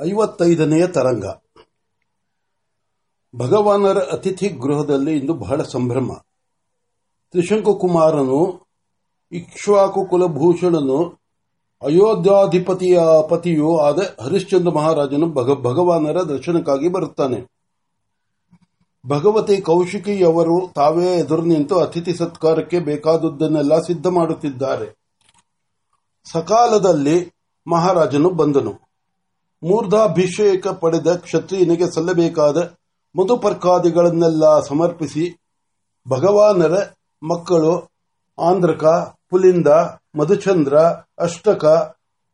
ಐವತ್ತೈದನೆಯ ತರಂಗ. ಭಗವಾನರ ಅತಿಥಿ ಗೃಹದಲ್ಲಿ ಇಂದು ಬಹಳ ಸಂಭ್ರಮ. ತ್ರಿಶಂಕು ಕುಮಾರನು ಇಕ್ಷ್ವಾಕು ಕುಲಭೂಷಣನು ಅಯೋಧ್ಯಾಧಿಪತಿಯ ಪತಿಯೂ ಆದ ಹರಿಶ್ಚಂದ್ರ ಮಹಾರಾಜನು ಭಗ, ಭಗವಾನರ ದರ್ಶನಕ್ಕಾಗಿ ಬರುತ್ತಾನೆ. ಭಗವತಿ ಕೌಶಿಕಿಯವರು ತಾವೇ ಎದುರು ನಿಂತು ಅತಿಥಿ ಸತ್ಕಾರಕ್ಕೆ ಬೇಕಾದುದನ್ನೆಲ್ಲ ಸಿದ್ಧ ಮಾಡುತ್ತಿದ್ದಾರೆ. ಸಕಾಲದಲ್ಲಿ ಮಹಾರಾಜನು ಬಂದನು. ಮೂರ್ಧಾಭಿಷೇಕ ಪಡೆದ ಕ್ಷತ್ರಿಯನಿಗೆ ಸಲ್ಲಬೇಕಾದ ಮಧುಪರ್ಕಾದಿಗಳನ್ನೆಲ್ಲ ಸಮರ್ಪಿಸಿ ಭಗವಾನರ ಮಕ್ಕಳು ಆಂಧ್ರಕ, ಪುಲಿಂದ, ಮಧುಚಂದ್ರ, ಅಷ್ಟಕ,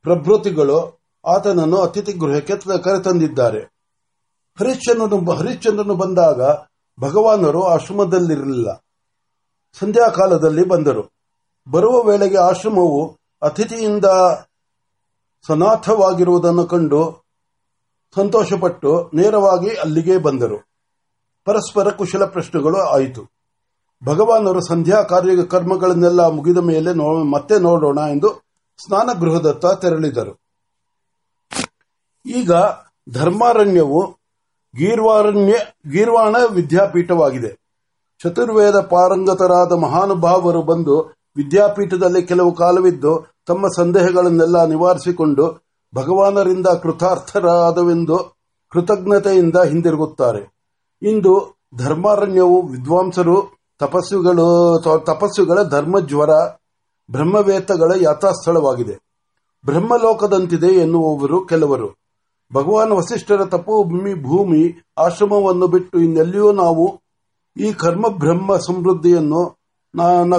ಪ್ರಭೃತಿಗಳು ಆತನನ್ನು ಅತಿಥಿ ಗೃಹಕ್ಕೆ ಕರೆತಂದಿದ್ದಾರೆ. ಹರಿಶ್ಚಂದ್ರನು ಹರಿಶ್ಚಂದ್ರನು ಬಂದಾಗ ಭಗವಾನರು ಆಶ್ರಮದಲ್ಲಿರಲಿಲ್ಲ. ಸಂಧ್ಯಾಕಾಲದಲ್ಲಿ ಬಂದರು. ಬರುವ ವೇಳೆಗೆ ಆಶ್ರಮವು ಅತಿಥಿಯಿಂದ ಸನಾಥವಾಗಿರುವುದನ್ನು ಕಂಡು ಸಂತೋಷಪಟ್ಟು ನೇರವಾಗಿ ಅಲ್ಲಿಗೆ ಬಂದರು. ಪರಸ್ಪರ ಕುಶಲ ಪ್ರಶ್ನೆಗಳು ಆಯಿತು. ಭಗವಾನರು ಸಂಧ್ಯಾ ಕಾರ್ಯ ಕರ್ಮಗಳನ್ನೆಲ್ಲ ಮುಗಿದ ಮೇಲೆ ಮತ್ತೆ ನೋಡೋಣ ಎಂದು ಸ್ನಾನಗೃಹದತ್ತ ತೆರಳಿದರು. ಈಗ ಧರ್ಮಾರಣ್ಯವು ಗೀರ್ವಾರಣ್ಯ, ಗೀರ್ವಾಣ ವಿದ್ಯಾಪೀಠವಾಗಿದೆ. ಚತುರ್ವೇದ ಪಾರಂಗತರಾದ ಮಹಾನುಭಾವರು ಬಂದು ವಿದ್ಯಾಪೀಠದಲ್ಲಿ ಕೆಲವು ಕಾಲವಿದ್ದು ತಮ್ಮ ಸಂದೇಹಗಳನ್ನೆಲ್ಲ ನಿವಾರಿಸಿಕೊಂಡು ಭಗವಾನರಿಂದ ಕೃತಾರ್ಥರಾದವೆಂದು ಕೃತಜ್ಞತೆಯಿಂದ ಹಿಂದಿರುಗುತ್ತಾರೆ. ಇಂದು ಧರ್ಮಾರಣ್ಯವು ವಿದ್ವಾಂಸರು, ತಪಸ್ಸುಗಳು ತಪಸ್ಸುಗಳ ಧರ್ಮಜ್ವರ ಬ್ರಹ್ಮವೇತಗಳ ಯಾಥಾಸ್ಥಳವಾಗಿದೆ. ಬ್ರಹ್ಮಲೋಕದಂತಿದೆ ಎನ್ನುವವರು ಕೆಲವರು. ಭಗವಾನ್ ವಸಿಷ್ಠರ ತಪೋಭೂಮಿ ಭೂಮಿ ಆಶ್ರಮವನ್ನು ಬಿಟ್ಟು ಇನ್ನೆಲ್ಲಿಯೂ ನಾವು ಈ ಕರ್ಮ ಬ್ರಹ್ಮ ಸಮೃದ್ಧಿಯನ್ನು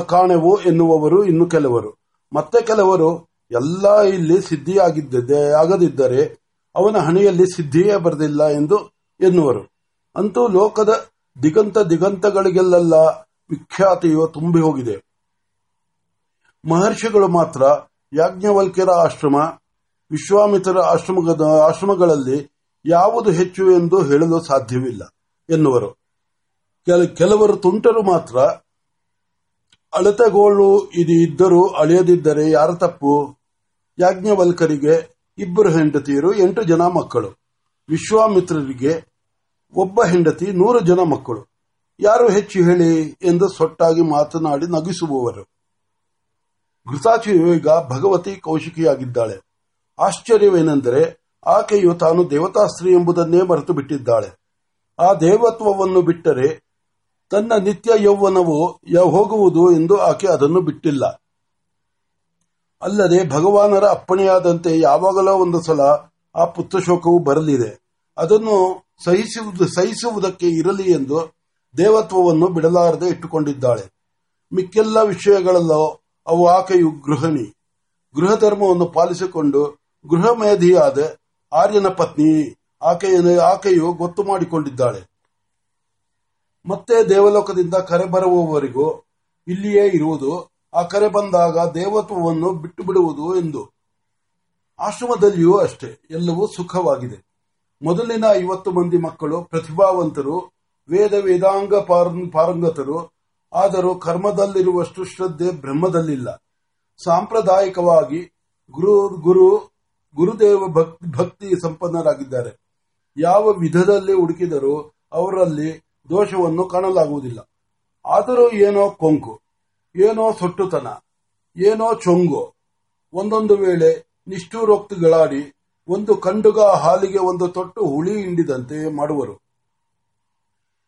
ಕಾಣೆವು ಎನ್ನುವವರು ಇನ್ನು ಕೆಲವರು. ಮತ್ತೆ ಕೆಲವರು, ಎಲ್ಲ ಇಲ್ಲಿ ಸಿದ್ಧಿಯಾಗಿದ್ದೇ, ಆಗದಿದ್ದರೆ ಅವನ ಹಣೆಯಲ್ಲಿ ಸಿದ್ಧಿಯೇ ಬರೆದಿಲ್ಲ ಎಂದು ಎನ್ನುವರು. ಅಂತೂ ಲೋಕದ ದಿಗಂತ ದಿಗಂತಗಳಿಗೆಲ್ಲ ವಿಖ್ಯಾತಿಯು ತುಂಬಿ ಹೋಗಿದೆ. ಮಹರ್ಷಿಗಳು ಮಾತ್ರ ಯಾಜ್ಞವಲ್ಕ್ಯರ ಆಶ್ರಮ, ವಿಶ್ವಾಮಿತರ ಆಶ್ರಮಗಳಲ್ಲಿ ಯಾವುದು ಹೆಚ್ಚು ಎಂದು ಹೇಳಲು ಸಾಧ್ಯವಿಲ್ಲ ಎನ್ನುವರು. ಕೆಲವರು ತುಂಟರು ಮಾತ್ರ ಅಳತೆಗೋಳು ಇದು ಇದ್ದರೂ ಅಳೆಯದಿದ್ದರೆ ಯಾರ ತಪ್ಪು? ಯಾಜ್ಞವಲ್ಕರಿಗೆ ಇಬ್ಬರು ಹೆಂಡತಿಯರು, ಎಂಟು ಜನ ಮಕ್ಕಳು. ವಿಶ್ವಾಮಿತ್ರರಿಗೆ ಒಬ್ಬ ಹೆಂಡತಿ, ನೂರು ಜನ ಮಕ್ಕಳು. ಯಾರು ಹೆಚ್ಚು ಹೇಳಿ? ಎಂದು ಸೊಟ್ಟಾಗಿ ಮಾತನಾಡಿ ನಗಿಸುವವರು. ಘೃತಾಚಿಯು ಈಗ ಭಗವತಿ ಕೌಶಿಕಿಯಾಗಿದ್ದಾಳೆ. ಆಶ್ಚರ್ಯವೇನೆಂದರೆ ಆಕೆಯು ತಾನು ದೇವತಾಸ್ತ್ರೀ ಎಂಬುದನ್ನೇ ಮರೆತು ಬಿಟ್ಟಿದ್ದಾಳೆ ಆ ದೇವತ್ವವನ್ನು ಬಿಟ್ಟರೆ ತನ್ನ ನಿತ್ಯ ಯೌವನವು ಹೋಗುವುದು ಎಂದು ಆಕೆ ಅದನ್ನು ಬಿಟ್ಟಿಲ್ಲ. ಅಲ್ಲದೆ ಭಗವಾನರ ಅಪ್ಪಣೆಯಾದಂತೆ ಯಾವಾಗಲೋ ಒಂದು ಸಲ ಆ ಪುತ್ರಶೋಕವು ಬರಲಿದೆ. ಅದನ್ನು ಸಹಿಸುವುದು ಸಹಿಸುವುದಕ್ಕೆ ಇರಲಿ ಎಂದು ದೇವತ್ವವನ್ನು ಬಿಡಲಾರದೆ ಇಟ್ಟುಕೊಂಡಿದ್ದಾಳೆ. ಮಿಕ್ಕೆಲ್ಲ ವಿಷಯಗಳಲ್ಲೋ ಅವು ಆಕೆಯು ಗೃಹಿಣಿ. ಗೃಹ ಧರ್ಮವನ್ನು ಪಾಲಿಸಿಕೊಂಡು ಗೃಹ ಮೇಧಿಯಾದ ಆರ್ಯನ ಪತ್ನಿ ಆಕೆಯನ್ನು ಆಕೆಯು ಗೊತ್ತು ಮಾಡಿಕೊಂಡಿದ್ದಾಳೆ. ಮತ್ತೆ ದೇವಲೋಕದಿಂದ ಕರೆ ಬರುವವರೆಗೂ ಇಲ್ಲಿಯೇ ಇರುವುದು. ಆ ಕರೆ ಬಂದಾಗ ದೇವತ್ವವನ್ನು ಬಿಟ್ಟು ಬಿಡುವುದು ಎಂದು. ಆಶ್ರಮದಲ್ಲಿಯೂ ಅಷ್ಟೇ, ಎಲ್ಲವೂ ಸುಖವಾಗಿದೆ. ಮೊದಲಿನ ಐವತ್ತು ಮಂದಿ ಮಕ್ಕಳು ಪ್ರತಿಭಾವಂತರು, ವೇದ ವೇದಾಂಗ ಪಾರಂಗತರು, ಆದರೂ ಕರ್ಮದಲ್ಲಿರುವಷ್ಟು ಶ್ರದ್ಧೆ ಬ್ರಹ್ಮದಲ್ಲಿಲ್ಲ. ಸಾಂಪ್ರದಾಯಿಕವಾಗಿ ಗುರು ಗುರು, ಗುರುದೇವ ಭಕ್ತಿ ಸಂಪನ್ನರಾಗಿದ್ದಾರೆ. ಯಾವ ವಿಧದಲ್ಲಿ ಹುಡುಕಿದರೂ ಅವರಲ್ಲಿ ದೋಷವನ್ನು ಕಾಣಲಾಗುವುದಿಲ್ಲ. ಆದರೂ ಏನೋ ಕೊಂಕು, ಏನೋ ಸೊಟ್ಟುತನ, ಏನೋ ಚೊಂಗು, ಒಂದೊಂದು ವೇಳೆ ನಿಷ್ಠೂರೋಕ್ತಿಗಳಾಡಿ ಒಂದು ಕಂಡುಗ ಹಾಲಿಗೆ ಒಂದು ತೊಟ್ಟು ಹುಳಿ ಹಿಂಡಿದಂತೆ ಮಾಡುವರು.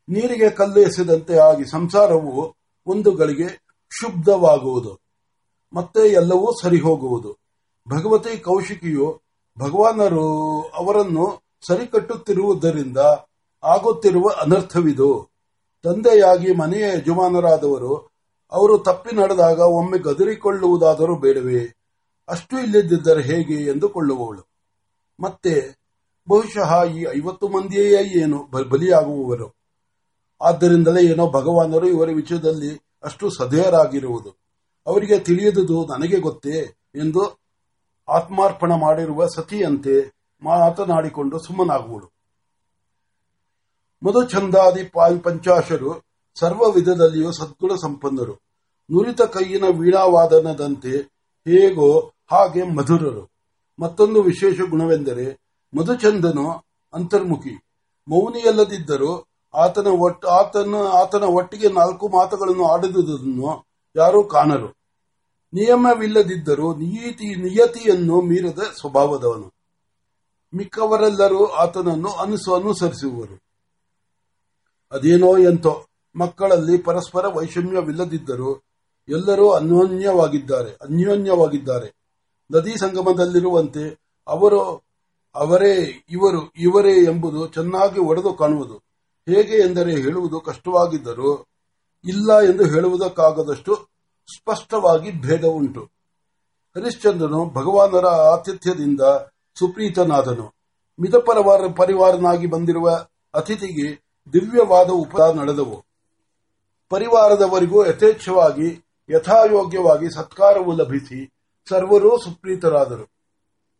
ನೀರಿಗೆ ಕಲ್ಲು ಎಸೆದಂತೆ ಆಗಿ ಸಂಸಾರವು ಒಂದು ಗಳಿಗೆ ಕ್ಷುಬ್ಧವಾಗುವುದು. ಮತ್ತೆ ಎಲ್ಲವೂ ಸರಿ ಹೋಗುವುದು ಭಗವತಿ ಕೌಶಿಕಿಯು ಭಗವಾನರು ಅವರನ್ನು ಸರಿಕಟ್ಟುತ್ತಿರುವುದರಿಂದ ಆಗುತ್ತಿರುವ ಅನರ್ಥವಿದು. ತಂದೆಯಾಗಿ ಮನೆಯ ಯಜಮಾನರಾದವರು, ಅವರು ತಪ್ಪಿ ನಡೆದಾಗ ಒಮ್ಮೆ ಗದರಿಕೊಳ್ಳುವುದಾದರೂ ಬೇಡವೇ? ಅಷ್ಟು ಇಲ್ಲದಿದ್ದರೆ ಹೇಗೆ ಎಂದುಕೊಳ್ಳುವವಳು? ಮತ್ತೆ, ಬಹುಶಃ ಈ ಐವತ್ತು ಮಂದಿಯೇ ಏನು ಬಲಿಯಾಗುವವರು? ಆದ್ದರಿಂದಲೇ ಏನೋ ಭಗವಾನರು ಇವರ ವಿಷಯದಲ್ಲಿ ಅಷ್ಟು ಸದಯರಾಗಿರುವುದು ಅವರಿಗೆ ತಿಳಿಯದುದು ನನಗೆ ಗೊತ್ತೇ ಎಂದು ಆತ್ಮಾರ್ಪಣ ಮಾಡಿರುವ ಸತಿಯಂತೆ ಮಾತನಾಡಿಕೊಂಡು ಸುಮ್ಮನಾಗುವಳು. ಮಧುಚಂದಾದಿ ಪಂಚಾಶರು ಸರ್ವ ವಿಧದಲ್ಲಿಯೂ ಸದ್ಗುಣ ಸಂಪನ್ನರು. ನುರಿತ ಕೈಯಿನ ವೀಣಾವಾದನದಂತೆ ಹೇಗೋ ಹಾಗೆ ಮಧುರರು. ಮತ್ತೊಂದು ವಿಶೇಷ ಗುಣವೆಂದರೆ ಮಧುಚಂದನು ಅಂತರ್ಮುಖಿ. ಮೌನಿಯಲ್ಲದಿದ್ದರೂ ಆತನ ಆತನ ಆತನ ಒಟ್ಟಿಗೆ ನಾಲ್ಕು ಮಾತುಗಳನ್ನು ಆಡಿದುದನ್ನು ಯಾರೂ ಕಾಣರು. ನಿಯಮವಿಲ್ಲದಿದ್ದರೂ ನಿಯತಿ, ನಿಯತಿಯನ್ನು ಮೀರದ ಸ್ವಭಾವದವನು. ಮಿಕ್ಕವರೆಲ್ಲರೂ ಆತನನ್ನು ಅನುಸ, ಅನುಸರಿಸುವರು. ಅದೇನೋ ಎಂತೋ. ಮಕ್ಕಳಲ್ಲಿ ಪರಸ್ಪರ ವೈಷಮ್ಯವಿಲ್ಲದಿದ್ದರೂ ಎಲ್ಲರೂ ಅನ್ಯೋನ್ಯವಾಗಿದ್ದಾರೆ ಅನ್ಯೋನ್ಯವಾಗಿದ್ದಾರೆ. ನದಿ ಸಂಗಮದಲ್ಲಿರುವಂತೆ ಅವರು, ಅವರೇ ಇವರು, ಇವರೇ ಎಂಬುದು ಚೆನ್ನಾಗಿ ಒಡೆದು ಕಾಣುವುದು. ಹೇಗೆ ಎಂದರೆ ಹೇಳುವುದು ಕಷ್ಟವಾಗಿದ್ದರೂ ಇಲ್ಲ ಎಂದು ಹೇಳುವುದಕ್ಕಾಗದಷ್ಟು ಸ್ಪಷ್ಟವಾಗಿ ಭೇದ ಉಂಟು. ಹರಿಶ್ಚಂದ್ರನು ಭಗವಾನರ ಆತಿಥ್ಯದಿಂದ ಸುಪ್ರೀತನಾದನು. ಮಿತ ಪರಿವಾರನಾಗಿ ಬಂದಿರುವ ಅತಿಥಿಗೆ ದಿವ್ಯವಾದ ಉಪ ನಡೆದವು. ಪರಿವಾರದವರಿಗೂ ಯಥೇಚ್ಛವಾಗಿ, ಯಥಾಯೋಗ್ಯವಾಗಿ ಸತ್ಕಾರವು ಲಭಿಸಿ ಸರ್ವರೂ ಸುಪ್ರೀತರಾದರು.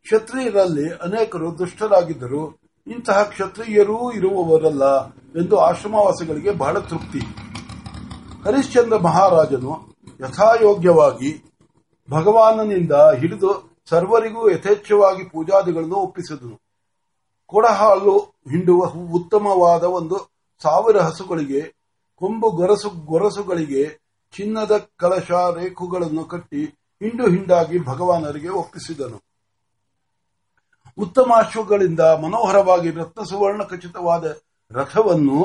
ಕ್ಷತ್ರಿಯರಲ್ಲಿ ಅನೇಕರು ದುಷ್ಟರಾಗಿದ್ದರು ಇಂತಹ ಕ್ಷತ್ರಿಯರೂ ಇರುವವರಲ್ಲ ಎಂದು ಆಶ್ರಮವಾಸಿಗಳಿಗೆ ಬಹಳ ತೃಪ್ತಿ. ಹರಿಶ್ಚಂದ್ರ ಮಹಾರಾಜನು ಯಥಾಯೋಗ್ಯವಾಗಿ ಭಗವಾನನಿಂದ ಹಿಡಿದು ಸರ್ವರಿಗೂ ಯಥೇಚ್ಛವಾಗಿ ಪೂಜಾದಿಗಳನ್ನು ಒಪ್ಪಿಸಿದನು. ಕೊಡಹಾಲು ಹಿಂಡುವ ಉತ್ತಮವಾದ ಒಂದು ಸಾವಿರ ಹಸುಗಳಿಗೆ, ಕೊಂಬು ಗೊರಸು, ಗೊರಸುಗಳಿಗೆ ಚಿನ್ನದ ಕಲಶ ರೇಖುಗಳನ್ನು ಕಟ್ಟಿ ಹಿಂಡು ಹಿಂಡಾಗಿ ಭಗವಾನರಿಗೆ ಒಪ್ಪಿಸಿದನು. ಉತ್ತಮ ಅಶ್ವಗಳಿಂದ ಮನೋಹರವಾಗಿ ರತ್ನ ಸುವರ್ಣ ಖಚಿತವಾದ ರಥವನ್ನು,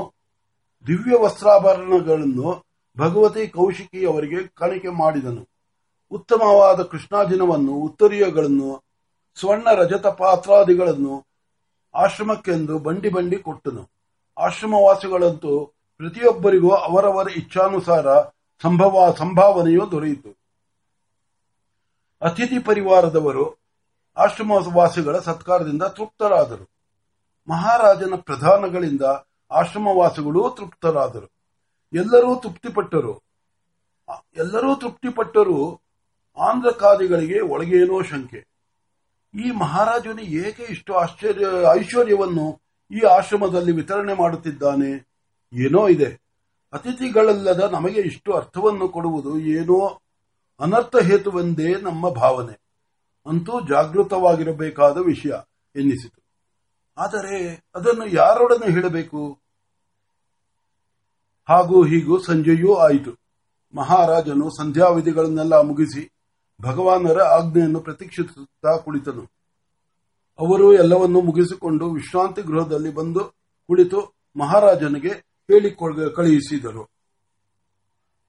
ದಿವ್ಯ ವಸ್ತ್ರಾಭರಣಗಳನ್ನು ಭಗವತಿ ಕೌಶಿಕಿ ಅವರಿಗೆ ಕಾಣಿಕೆ ಮಾಡಿದನು. ಉತ್ತಮವಾದ ಕೃಷ್ಣಾಜಿನವನ್ನು, ಉತ್ತರೀಯಗಳನ್ನು, ಸ್ವರ್ಣ ರಜತ ಪಾತ್ರಾದಿಗಳನ್ನು ಆಶ್ರಮಕ್ಕೆಂದು ಬಂಡಿ ಬಂಡಿ ಕೊಟ್ಟನು. ಆಶ್ರಮವಾಸಿಗಳಂತೂ ಪ್ರತಿಯೊಬ್ಬರಿಗೂ ಅವರವರ ಇಚ್ಛಾನುಸಾರ ಸಂಭವ ಸಂಭಾವನೆಯೂ ದೊರೆಯಿತು. ಅತಿಥಿ ಪರಿವಾರದವರು ಆಶ್ರಮವಾಸಿಗಳ ಸತ್ಕಾರದಿಂದ ತೃಪ್ತರಾದರು. ಮಹಾರಾಜನ ಪ್ರಧಾನಗಳಿಂದ ಆಶ್ರಮವಾಸಿಗಳೂ ತೃಪ್ತರಾದರು. ಎಲ್ಲರೂ ತೃಪ್ತಿಪಟ್ಟರು. ಎಲ್ಲರೂ ತೃಪ್ತಿಪಟ್ಟರೂ ಆಂಧ್ರಕಾದಿಗಳಿಗೆ ಒಳಗೇನೋ ಶಂಕೆ. ಈ ಮಹಾರಾಜನು ಏಕೆ ಇಷ್ಟು ಆಶ್ಚರ್ಯ, ಐಶ್ವರ್ಯವನ್ನು ಈ ಆಶ್ರಮದಲ್ಲಿ ವಿತರಣೆ ಮಾಡುತ್ತಿದ್ದಾನೆ. ಏನೋ ಇದೆ. ಅತಿಥಿಗಳಲ್ಲದ ನಮಗೆ ಇಷ್ಟು ಅರ್ಥವನ್ನು ಕೊಡುವುದು ಏನೋ ಅನರ್ಥ ಹೇತುವೆಂದೇ ನಮ್ಮ ಭಾವನೆ. ಅಂತೂ ಜಾಗೃತವಾಗಿರಬೇಕಾದ ವಿಷಯ ಎನ್ನಿಸಿತು. ಆದರೆ ಅದನ್ನು ಯಾರೊಡನೆ ಹೇಳಬೇಕು? ಹಾಗೂ ಹೀಗೂ ಸಂಜೆಯೂ ಆಯಿತು. ಮಹಾರಾಜನು ಸಂಧ್ಯಾವಿಧಿಗಳನ್ನೆಲ್ಲ ಮುಗಿಸಿ ಭಗವಾನರ ಆಜ್ಞೆಯನ್ನು ಪ್ರತೀಕ್ಷಿಸುತ್ತಾ ಕುಳಿತನು. ಅವರು ಎಲ್ಲವನ್ನೂ ಮುಗಿಸಿಕೊಂಡು ವಿಶ್ರಾಂತಿ ಗೃಹದಲ್ಲಿ ಬಂದು ಕುಳಿತು ಮಹಾರಾಜನಿಗೆ ಹೇಳಿ ಕಳುಹಿಸಿದರು.